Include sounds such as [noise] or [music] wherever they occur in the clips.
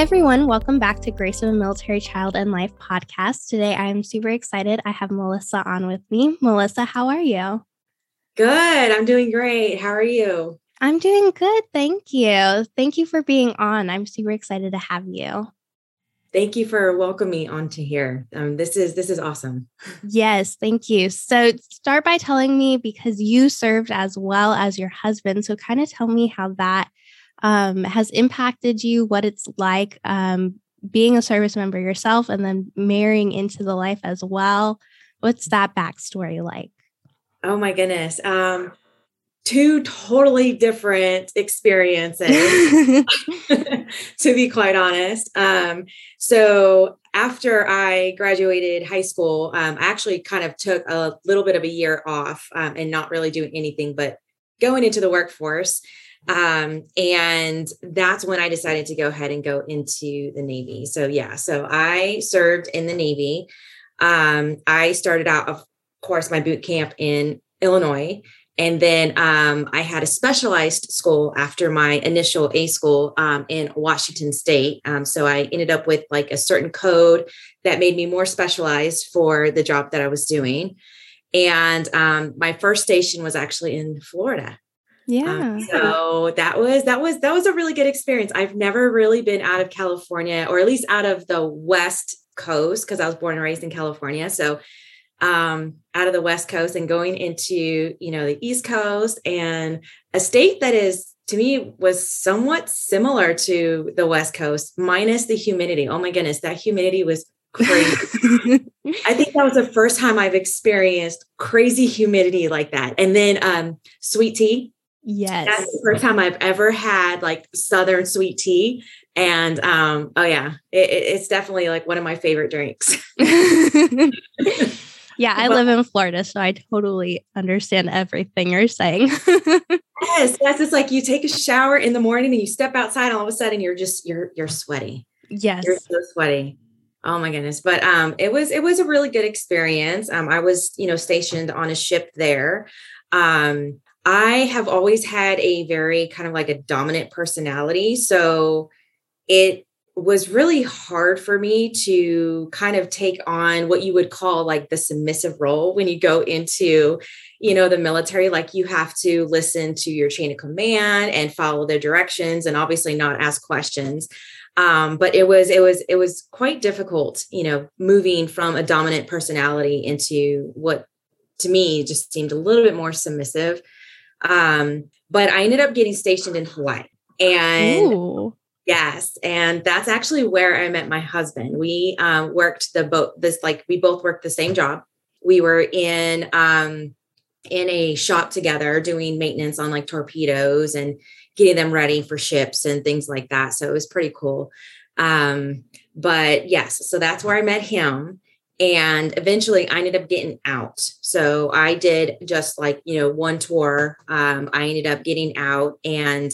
Hi, everyone. Welcome back to Grace of a Military Child and Life podcast. Today, I'm super excited. I have Melissa on with me. Melissa, how are you? Good. I'm doing great. How are you? I'm doing good. Thank you. Thank you for being on. I'm super excited to have you. Thank you for welcoming me onto here. Um, this is this is awesome. Yes, thank you. So start by telling me because you served as well as your husband. So kind of tell me how that um, has impacted you, what it's like um, being a service member yourself and then marrying into the life as well. What's that backstory like? Oh my goodness. Um, two totally different experiences, [laughs] to be quite honest. Um, so after I graduated high school, um, I actually kind of took a little bit of a year off um, and not really doing anything but going into the workforce. Um, and that's when I decided to go ahead and go into the Navy. So, yeah, so I served in the Navy. Um, I started out, of course, my boot camp in Illinois. And then um, I had a specialized school after my initial A school um, in Washington State. Um, so I ended up with like a certain code that made me more specialized for the job that I was doing. And um, my first station was actually in Florida. Um, yeah. Um, so that was that was that was a really good experience. I've never really been out of California or at least out of the West Coast because I was born and raised in California. So um out of the West Coast and going into, you know, the East Coast and a state that is to me was somewhat similar to the West Coast minus the humidity. Oh my goodness, that humidity was crazy. [laughs] I think that was the first time I've experienced crazy humidity like that. And then um sweet tea Yes. That's the first time I've ever had like Southern sweet tea. And um, oh yeah, it, it's definitely like one of my favorite drinks. [laughs] [laughs] yeah, I live in Florida, so I totally understand everything you're saying. [laughs] yes, yes. It's like you take a shower in the morning and you step outside, and all of a sudden you're just you're you're sweaty. Yes. You're so sweaty. Oh my goodness. But um it was it was a really good experience. Um I was, you know, stationed on a ship there. Um I have always had a very kind of like a dominant personality. So it was really hard for me to kind of take on what you would call like the submissive role when you go into you know the military like you have to listen to your chain of command and follow their directions and obviously not ask questions um, but it was it was it was quite difficult you know moving from a dominant personality into what to me just seemed a little bit more submissive um, but I ended up getting stationed in Hawaii. And Ooh. yes, and that's actually where I met my husband. We um, worked the boat, this like we both worked the same job. We were in um, in a shop together doing maintenance on like torpedoes and getting them ready for ships and things like that. So it was pretty cool. Um, but yes, so that's where I met him and eventually i ended up getting out. So i did just like you know one tour. Um, i ended up getting out and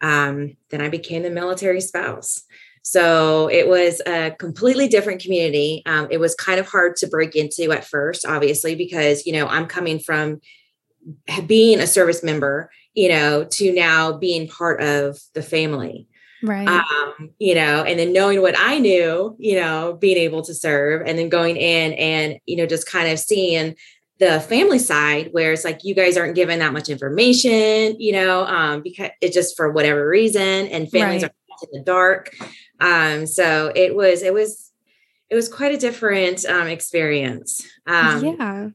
um, then i became the military spouse. So it was a completely different community. Um, it was kind of hard to break into at first obviously because you know i'm coming from being a service member you know to now being part of the family Right. Um, you know, and then knowing what I knew, you know, being able to serve and then going in and, you know, just kind of seeing the family side where it's like you guys aren't given that much information, you know, um, because it just for whatever reason and families right. are in the dark. Um, so it was, it was, it was quite a different um, experience. Um, yeah.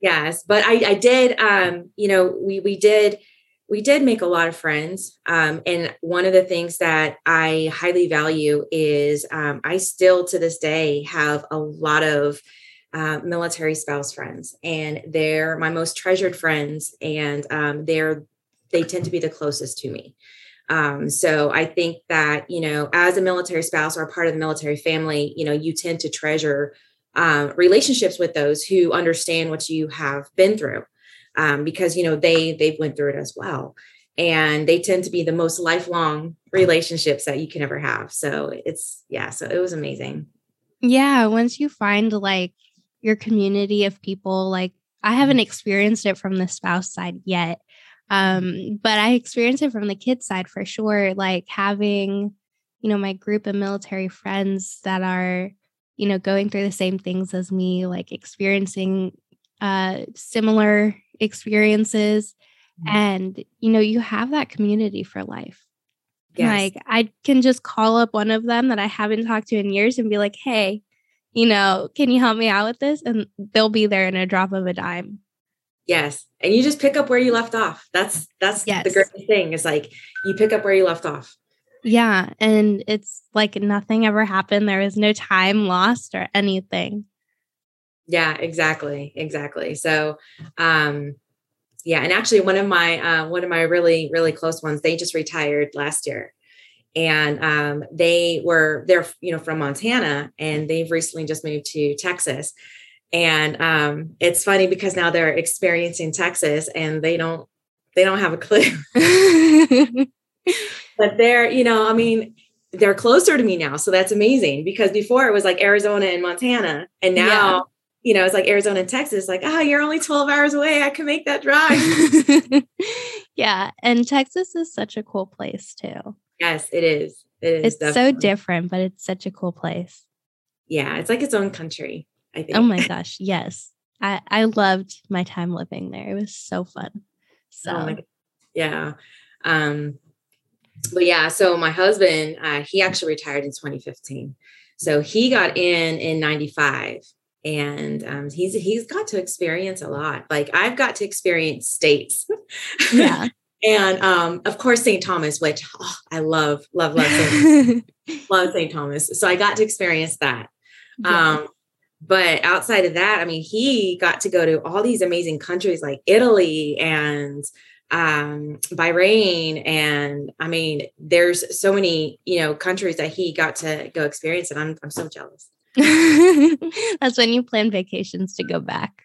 Yes, but I, I did, um, you know, we we did we did make a lot of friends. Um, and one of the things that I highly value is um, I still to this day have a lot of uh, military spouse friends, and they're my most treasured friends, and um, they're they tend to be the closest to me. Um, so I think that, you know, as a military spouse or a part of the military family, you know, you tend to treasure um, relationships with those who understand what you have been through um, because, you know, they, they've went through it as well. And they tend to be the most lifelong relationships that you can ever have. So it's, yeah, so it was amazing. Yeah. Once you find like your community of people, like I haven't experienced it from the spouse side yet. Um, but I experienced it from the kids side for sure. Like having, you know, my group of military friends that are, you know, going through the same things as me, like experiencing uh similar experiences. Mm-hmm. And, you know, you have that community for life. Yes. Like I can just call up one of them that I haven't talked to in years and be like, hey, you know, can you help me out with this? And they'll be there in a drop of a dime. Yes. And you just pick up where you left off. That's that's yes. the great thing. Is like you pick up where you left off. Yeah. And it's like nothing ever happened. There was no time lost or anything. Yeah, exactly. Exactly. So um yeah, and actually one of my uh one of my really, really close ones, they just retired last year and um, they were they're you know from montana and they've recently just moved to texas and um, it's funny because now they're experiencing texas and they don't they don't have a clue [laughs] but they're you know i mean they're closer to me now so that's amazing because before it was like arizona and montana and now. You know it's like arizona and texas like oh you're only 12 hours away i can make that drive [laughs] yeah and texas is such a cool place too Yes, it is. It is. It's definitely. so different, but it's such a cool place. Yeah, it's like its own country. I think. Oh my gosh, yes. I I loved my time living there. It was so fun. So oh yeah. Um but yeah, so my husband, uh, he actually retired in 2015. So he got in in 95 and um, he's he's got to experience a lot. Like I've got to experience states. Yeah. [laughs] and um, of course St. Thomas, which oh, I love, love, love, St. [laughs] love St. Thomas. So I got to experience that. Yeah. Um, but outside of that, I mean, he got to go to all these amazing countries like Italy and um, Bahrain, and I mean, there's so many you know countries that he got to go experience, and I'm I'm so jealous. [laughs] That's when you plan vacations to go back.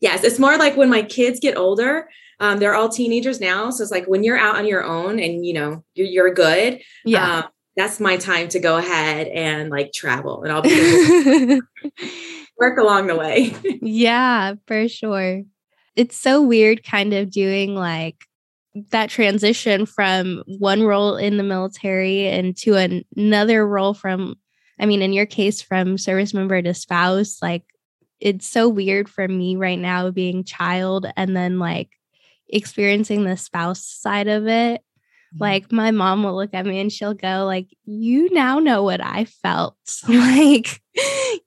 Yes, it's more like when my kids get older, um, they're all teenagers now. So it's like when you're out on your own and you know you're, you're good. Yeah. Um, that's my time to go ahead and like travel and I'll be [laughs] work along the way. [laughs] yeah, for sure. It's so weird kind of doing like that transition from one role in the military and to an- another role from I mean in your case from service member to spouse like it's so weird for me right now being child and then like experiencing the spouse side of it mm-hmm. like my mom will look at me and she'll go like you now know what i felt [laughs] like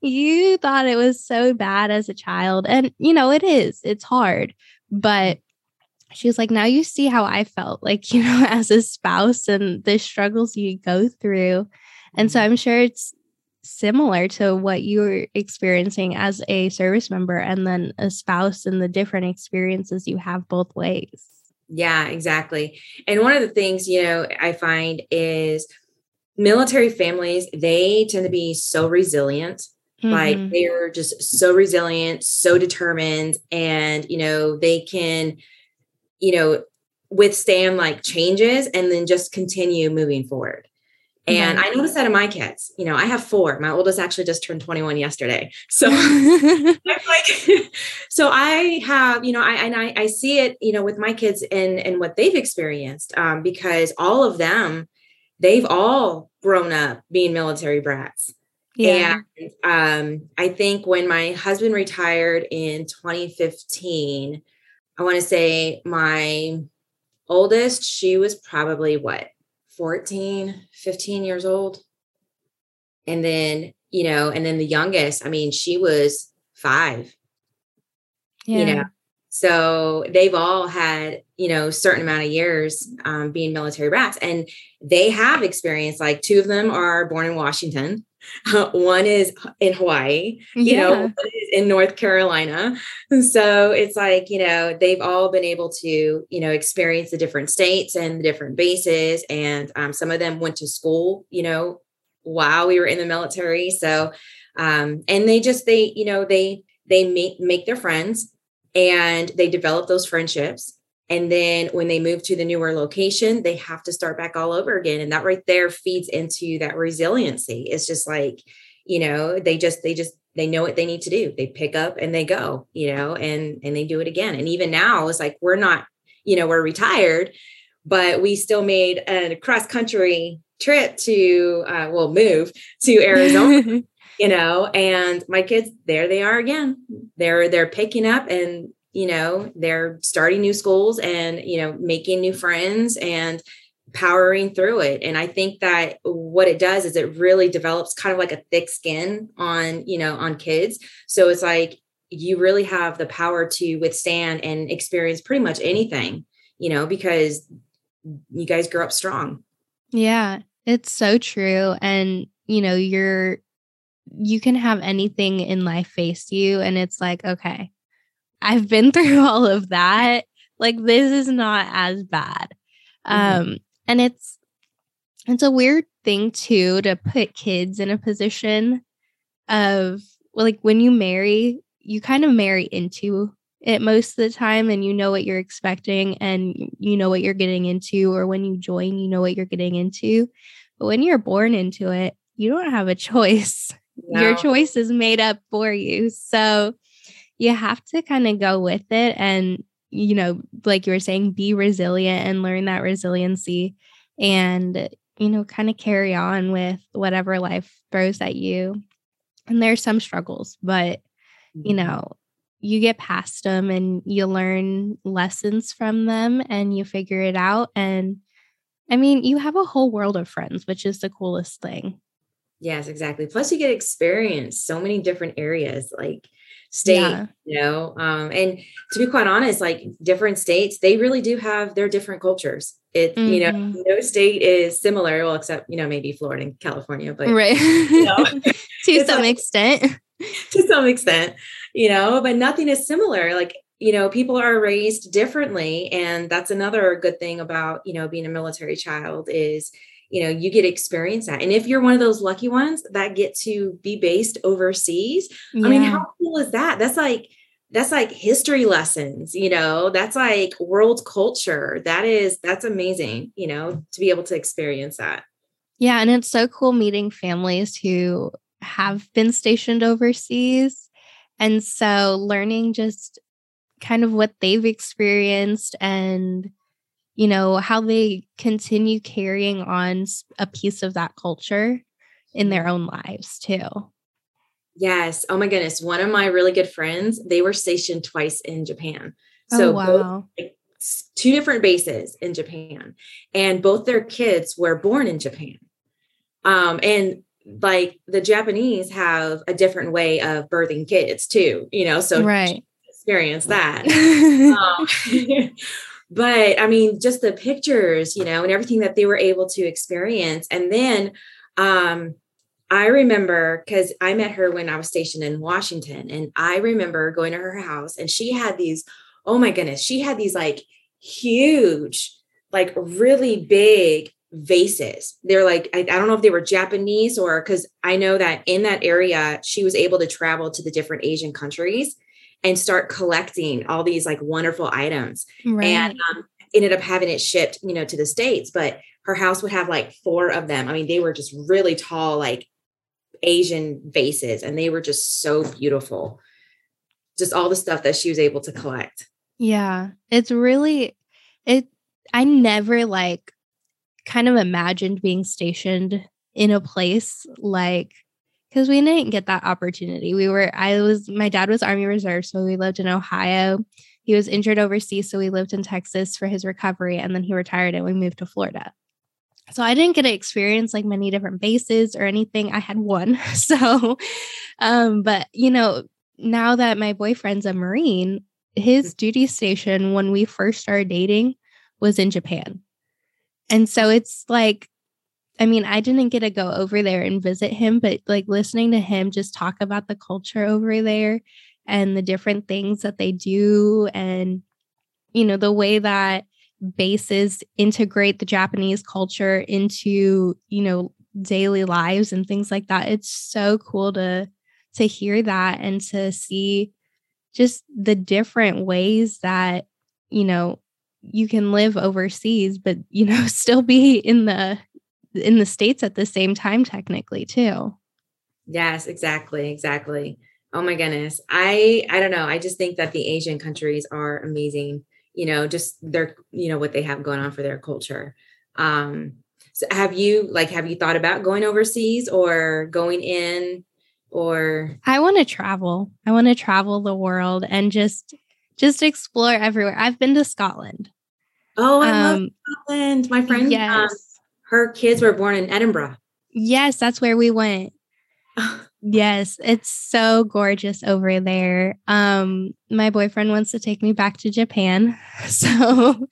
you thought it was so bad as a child and you know it is it's hard but she's like now you see how i felt [laughs] like you know as a spouse and the struggles you go through and so mm-hmm. i'm sure it's similar to what you're experiencing as a service member and then a spouse and the different experiences you have both ways. Yeah, exactly. And one of the things, you know, I find is military families, they tend to be so resilient. Mm-hmm. Like they're just so resilient, so determined, and, you know, they can, you know, withstand like changes and then just continue moving forward. And I noticed that in my kids. You know, I have four. My oldest actually just turned 21 yesterday. So [laughs] [laughs] I'm like, [laughs] so I have, you know, I and I, I see it, you know, with my kids and and what they've experienced. Um, because all of them, they've all grown up being military brats. Yeah. And um, I think when my husband retired in 2015, I want to say my oldest, she was probably what 14, 15 years old. And then, you know, and then the youngest, I mean, she was five. Yeah. You know, so they've all had, you know, certain amount of years um, being military brats, and they have experienced like two of them are born in Washington. [laughs] one is in Hawaii, you yeah. know, in North Carolina. And so it's like, you know, they've all been able to, you know, experience the different states and the different bases. And um, some of them went to school, you know, while we were in the military. So, um, and they just, they, you know, they, they make, make their friends and they develop those friendships and then when they move to the newer location, they have to start back all over again. And that right there feeds into that resiliency. It's just like, you know, they just, they just, they know what they need to do. They pick up and they go, you know, and, and they do it again. And even now it's like, we're not, you know, we're retired, but we still made a cross country trip to, uh, well, move to [laughs] Arizona. You know and my kids there they are again. They're they're picking up and you know they're starting new schools and you know making new friends and powering through it. And i think that what it does is it really develops kind of like a thick skin on you know on kids. So it's like you really have the power to withstand and experience pretty much anything you know because you guys grow up strong. Yeah it's so true. And you know you're you can have anything in life face you and it's like okay I've been [laughs] through all of that. Like this is not as bad. Mm-hmm. Um and it's it's a weird thing too to put kids in a position of well, like when you marry, you kind of marry into it most of the time and you know what you're expecting and you know what you're getting into or when you join you know what you're getting into but when you're born into it you don't have a [laughs] choice no. your choice is made up for you so you have to kind of go with it and you know like you were saying be resilient and learn that resiliency and you know kind of carry on with whatever life throws at you and there's some struggles but you mm-hmm. know you get past them and you learn lessons from them and you figure it out and i mean you have a whole world of friends which is the coolest thing yes exactly plus you get experience so many different areas like state yeah. you know um and to be quite honest like different states they really do have their different cultures it mm-hmm. you know mm-hmm. no state is similar well except you know maybe florida and california but right you know, [laughs] to some like, extent [laughs] to some extent you know but nothing is similar like you know people are raised differently and that's another good thing about you know being a military child is you know you get experience that. And if you're one of those lucky ones that get to be based overseas yeah. i mean how cool is that? That's like that's like history lessons you know? That's like world culture. That is that's amazing you know to be able to experience that. Yeah and it's so cool meeting families who have been stationed overseas. And so learning just kind of what they've experienced and you know, how they continue carrying on a piece of that culture in their own lives too. Yes. Oh my goodness. One of my really good friends, they were stationed twice in Japan. So oh, wow. Both, like, two different bases in Japan. And both their kids were born in Japan. Um, and like the Japanese have a different way of birthing kids too, you know, so right. experience that. [laughs] um, [laughs] but I mean, just the pictures, you know, and everything that they were able to experience. And then um, I remember because I met her when I was stationed in Washington, and I remember going to her house, and she had these, oh my goodness, she had these like huge, like really big vases. They're like, I, I, don't know if they were Japanese or because I know that in that area, she was able to travel to the different Asian countries and start collecting all these like wonderful items. Right. and um, ended up having it shipped you know to the states but her house would have like four of them. I mean they were just really tall like asian vases and they were just so beautiful. Just all the stuff that she was able to collect. Yeah. It's really it i never like kind of imagined being stationed in a place like because we didn't get that opportunity. We were, I was, my dad was Army Reserve, so we lived in Ohio. He was injured overseas, so we lived in Texas for his recovery, and then he retired and we moved to Florida. So I didn't get to experience like many different bases or anything. I had one. [laughs] So, um, but you know, now that my boyfriend's a Marine, his duty station when we first started dating was in Japan. And so it's like I mean, I didn't get to go over there and visit him, but like listening to him just talk about the culture over there and the different things that they do and you know the way that bases integrate the Japanese culture into, you know, daily lives and things like that. It's so cool to to hear that and to see just the different ways that, you know, you can live overseas but, you know, [laughs] still be in the in the states at the same time technically too. Yes, exactly, exactly. Oh my goodness. I I don't know. I just think that the Asian countries are amazing you know just their you know what they have going on for their culture um so have you like have you thought about going overseas or going in or i want to travel i want to travel the world and just just explore everywhere i've been to scotland oh i um, love scotland my friend um, yes. Um, her kids were born in edinburgh yes that's where we went [laughs] Yes, it's so gorgeous over there. Um my boyfriend wants to take me back to Japan. [laughs] So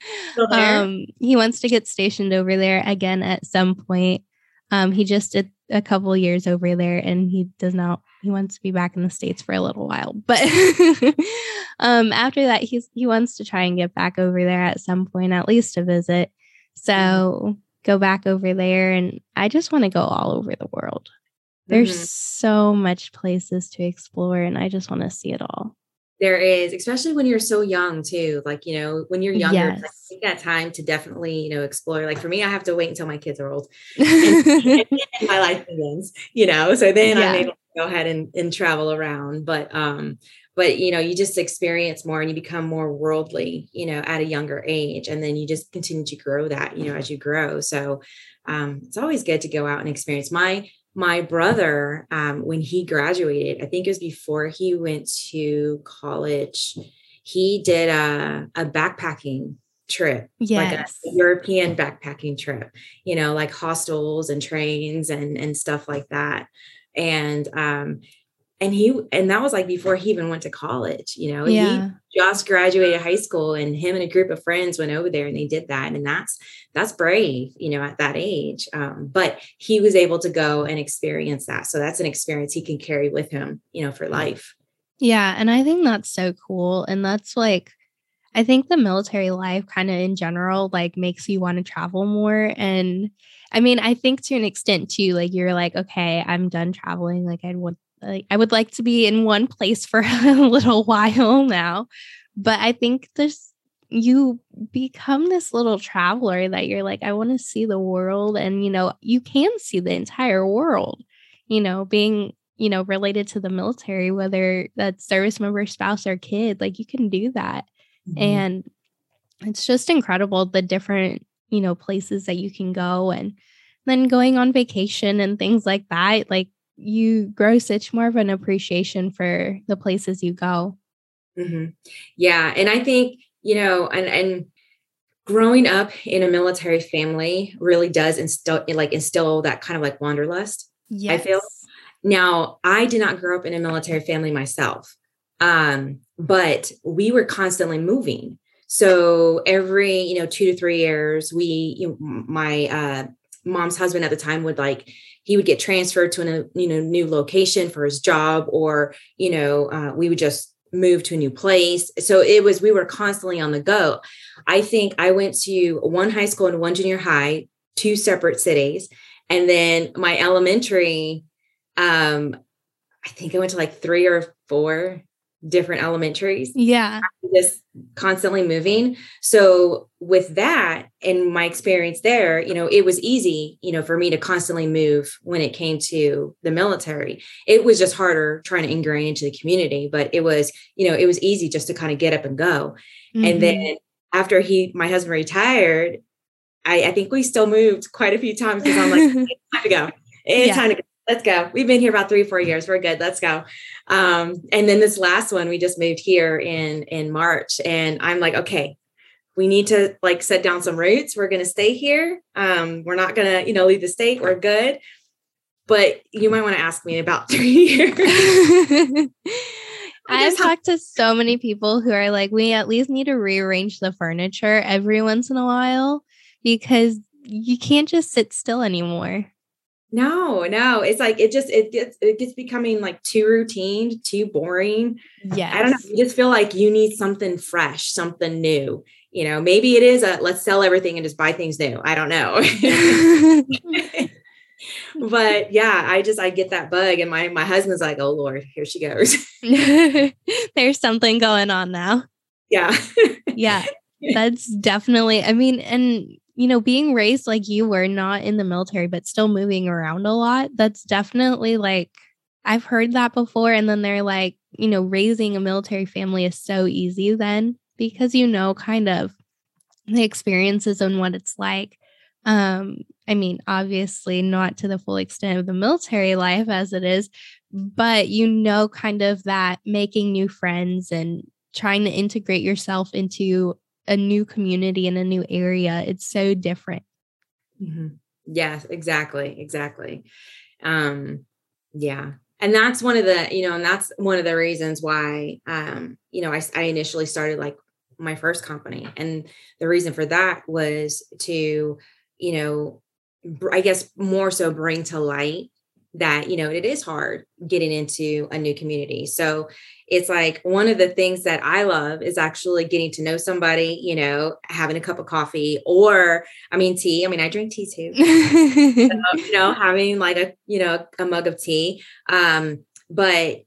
um he wants to get stationed over there again at some point. Um he just did a couple years over there and he does not he wants to be back in the states for a little while. But [laughs] um after that he's he wants to try and get back over there at some point at least to visit. So mm-hmm. Go back over there and I just want to go all over the world. There's mm-hmm. so much places to explore, and I just want to see it all. There is, especially when you're so young too. Like, you know, when you're younger, yes. like, take that time to definitely, you know, explore. Like for me, I have to wait until my kids are old [laughs] and, and my life begins, you know. So then yeah. I'm able go ahead and, and travel around. But um, but you know, you just experience more and you become more worldly, you know, at a younger age. And then you just continue to grow that, you know, as you grow. So um, it's always good to go out and experience. My my brother, um, when he graduated, I think it was before he went to college, he did a, a backpacking trip, yes. like a European backpacking trip, you know, like hostels and trains and and stuff like that. And um, and he and that was like before he even went to college you know yeah. he just graduated high school and him and a group of friends went over there and they did that. And that's that's brave you know at that age. Um, but he was able to go and experience that. So that's an experience he can carry with him you know for life. Yeah. And i think that's so cool. And that's like i think the military life kind of in general like makes you want to travel more and I mean, I think to an extent too, like you're like, okay, I'm done traveling. Like I want like I would like to be in one place for [laughs] a little while now. But I think this you become this little traveler that you're like, I want to see the world. And, you know, you can see the entire world, you know, being, you know, related to the military, whether that's service member, spouse, or kid, like you can do that. Mm-hmm. And it's just incredible the different, you know, places that you can go and then going on vacation and things like that. Like you grow such more of an appreciation for the places you go. Mm-hmm. Yeah. And I think, you know, and, and, growing up in a military family really does instill like instill that kind of like wanderlust yes. i feel now i did not grow up in a military family myself um, but we were constantly moving. So every you know two to three years we you know, my uh, mom's husband at the time would like he would get transferred to a you know new location for his job or you know uh, we would just move to a new place. So it was we were constantly on the go. I think i went to one high school and one junior high two separate cities. And then my elementary um i think i went to like three or four different elementaries. Yeah. Just constantly moving. So with that and my experience there, you know, it was easy, you know, for me to constantly move when it came to the military. It was just harder trying to ingrain into the community, but it was, you know, it was easy just to kind of get up and go. Mm-hmm. And then after he my husband retired, I, I think we still moved quite a few times because I'm like, [laughs] it's time to go. It's yeah. time to go let's go. We've been here about three, four years. We're good. Let's go. Um, and then this last one, we just moved here in in March, and I'm like, okay, we need to like set down some roots. We're gonna stay here. Um, we're not gonna, you know, leave the state. We're good. But you might want to ask me about [laughs] three years. [laughs] I've talked to so many people who are like, we at least need to rearrange the furniture every once in a while because you can't just sit still anymore. No, no. It's like it just it gets it gets becoming like too routine, too boring. Yeah. I don't know. You just feel like you need something fresh, something new. You know, maybe it is a let's sell everything and just buy things new. I don't know. [laughs] but yeah, I just I get that bug and my my husband's like, "Oh lord, here she goes." [laughs] There's something going on now. Yeah. yeah. [laughs] That's definitely I mean and you know, being raised like you were, not in the military, but still moving around a lot, that's definitely like, I've heard that before. And then they're like, you know, raising a military family is so easy then because you know kind of the experiences and what it's like. Um, I mean, obviously, not to the full extent of the military life as it is, but you know, kind of that making new friends and trying to integrate yourself into a new community in a new area. It's so different. Mm-hmm. Yes, exactly. Exactly. Um, yeah. And that's one of the, you know, and that's one of the reasons why, um, you know, I, I initially started like my first company. And the reason for that was to, you know, I guess more so bring to light that you know it is hard getting into a new community. So it's like one of the things that i love is actually getting to know somebody you know having a cup of coffee or i mean tea. I mean i drink tea too. [laughs] You know having like a you know a mug of tea. Um but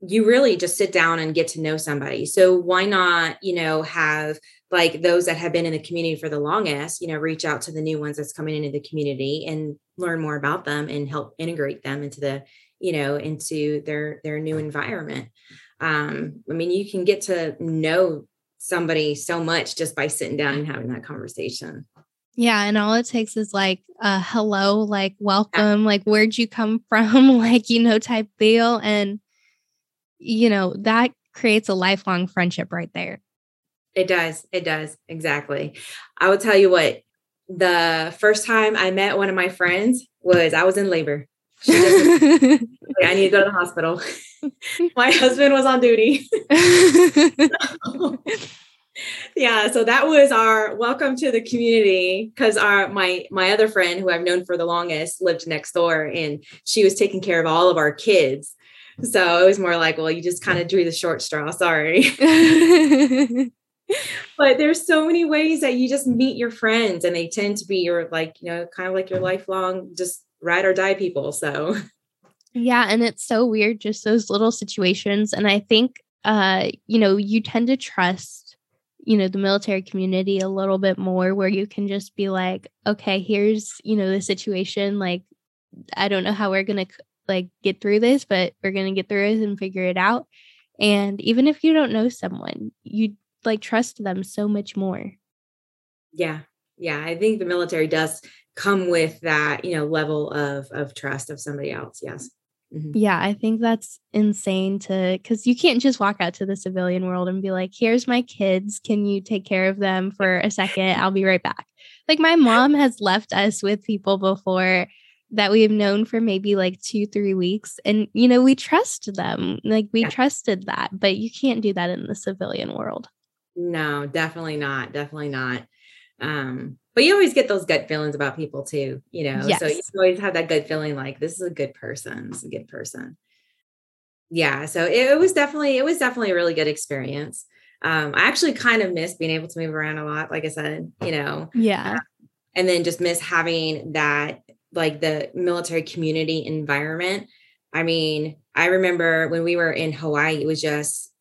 you really just sit down and get to know somebody. So why not you know have like those that have been in the community for the longest, you know, reach out to the new ones that's coming into the community and learn more about them and help integrate them into the, you know, into their their new environment. Um, I mean, you can get to know somebody so much just by sitting down and having that conversation. Yeah, and all it takes is like a hello, like welcome, yeah. like where'd you come [laughs] from, like you know, type deal, and you know that creates a lifelong friendship right there. It does. It does. Exactly. I will tell you what, the first time I met one of my friends was I was in labor. Just, [laughs] I need to go to the hospital. [laughs] my husband was on duty. [laughs] yeah, so that was our welcome to the community because our my my other friend who I've known for the longest lived next door and she was taking care of all of our kids. So it was more like, well, you just kind of drew the short straw. Sorry [laughs] but there's so many ways that you just meet your friends and they tend to be your like you know kind of like your lifelong just ride or die people so. Yeah and it's so weird just those little situations and i think uh you know you tend to trust you know the military community a little bit more where you can just be like okay here's you know the situation like i don't know how we're gonna like get through this but we're gonna get through it and figure it out. And even if you don't know someone you like trust them so much more. Yeah. Yeah. I think the military does come with that, you know, level of of trust of somebody else. Yes. Mm-hmm. Yeah, I think that's insane to because you can't just walk out to the civilian world and be like, here's my kids. Can you take care of them for a second? I'll be right back. Like, my mom has left us with people before that we have known for maybe like two, three weeks. And, you know, we trust them. Like, we yeah. trusted that, but you can't do that in the civilian world. No, definitely not. Definitely not. Um, but you always get those gut feelings about people too, you know. Yes. So you always have that gut feeling like this is a good person, this is a good person. Yeah. So it, it was definitely, it was definitely a really good experience. Um, I actually kind of miss being able to move around a lot, like I said, you know. Yeah. Uh, and then just miss having that like the military community environment. I mean, I remember when we were in Hawaii, it was just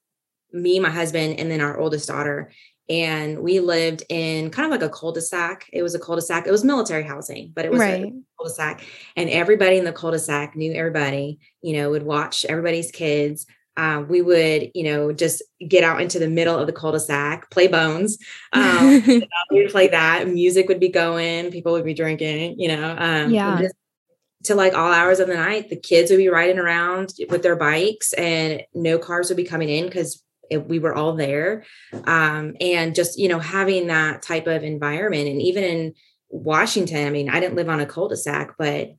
me, my husband, and then our oldest daughter. And we lived in kind of like a cul-de-sac. It was a cul-de-sac. It was military housing, but it was right. a cul-de-sac. And everybody in the cul-de-sac knew everybody, you know, would watch everybody's kids. Uh, we would, you know, just get out into the middle of the cul-de-sac, play bones. [laughs] Um, we would play that. Music would be going. People would be drinking. You know, um, yeah. to like all hours of the night, the kids would be riding around with their bikes, and no cars would be coming in because it, we were all there um, and just you know having that type of environment and even in washington i mean i didn't live on a cul-de-sac but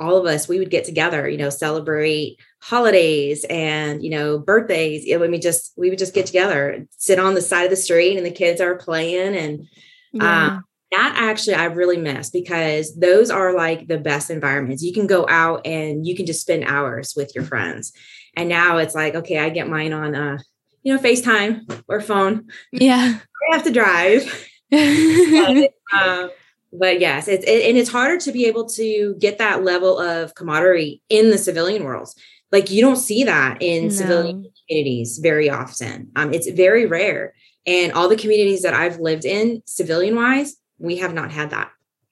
all of us we would get together you know celebrate holidays and you know birthdays I mean, just we would just get together sit on the side of the street and the kids are playing and yeah. um, that actually I really miss because those are like the best environments. You can go out and you can just spend hours with your friends. And now it's like, okay, I get mine on uh, you know, FaceTime or phone. Yeah. I have to drive. [laughs] but, um, but yes, it's it, and it's harder to be able to get that level of camaraderie in the civilian worlds. Like you don't see that in no. civilian communities very often. Um, it's very rare. And all the communities that I've lived in, civilian wise, we have not had that.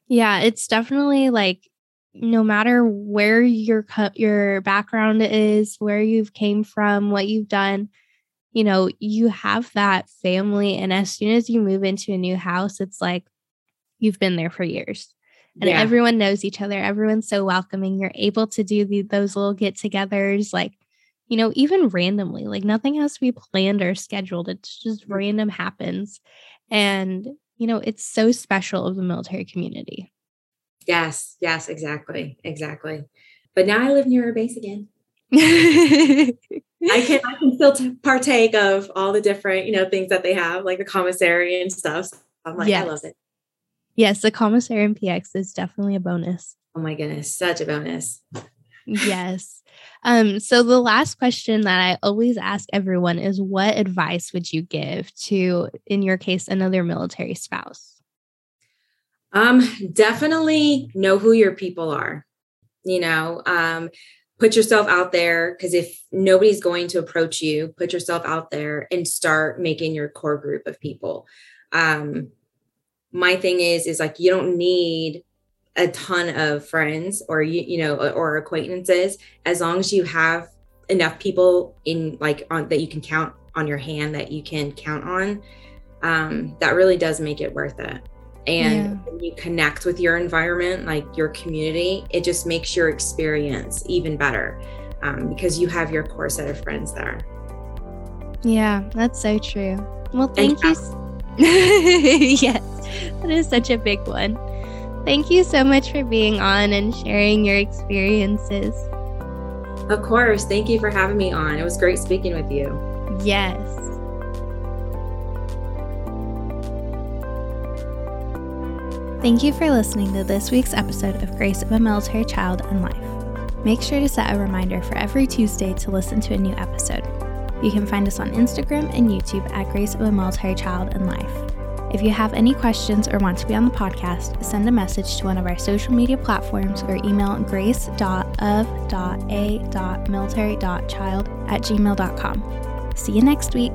Yeah, it's definitely like no matter where your your background is, where you've came from, what you've done, you know, you have that family and as soon as you move into a new house, it's like you've been there for years. And yeah. everyone knows each other. Everyone's so welcoming. You're able to do the, those little get-togethers like you know, even randomly, like nothing has to be planned or scheduled. It's just mm. random happens. And you know, it's so special of the military community. Yes, yes, exactly. Exactly. But now I live near a base again. [laughs] I can I can still t- partake of all the different, you know, things that they have, like the commissary and stuff. So I'm like, yes. I love it. Yes, the commissary and PX is definitely a bonus. Oh my goodness, such a bonus. yes. Um, so the last question that I always ask everyone is what advice would you give to, in your case, another military spouse? Um, definitely know who your people are. You know, um, put yourself out there because if nobody's going to approach you, put yourself out there and start making your core group of people. Um, my thing is, is like you don't need a ton of friends or you you know or acquaintances as long as you have enough people in like on that you can count on your hand that you can count on um, that really does make it worth it and yeah. when you connect with your environment like your community it just makes your experience even better um, because you have your core set of friends there yeah that's so true well thank and you [laughs] yes that is such a big one Thank you so much for being on and sharing your experiences. Of course. Thank you for having me on. It was great speaking with you. Yes. Thank you for listening to this week's episode of Grace of a Military Child and Life. Make sure to set a reminder for every Tuesday to listen to a new episode. You can find us on Instagram and YouTube at Grace of a Military Child and Life. If you have any questions or want to be on the podcast, send a message to one of our social media platforms or email grace.of.a.military.child at gmail.com. See you next week.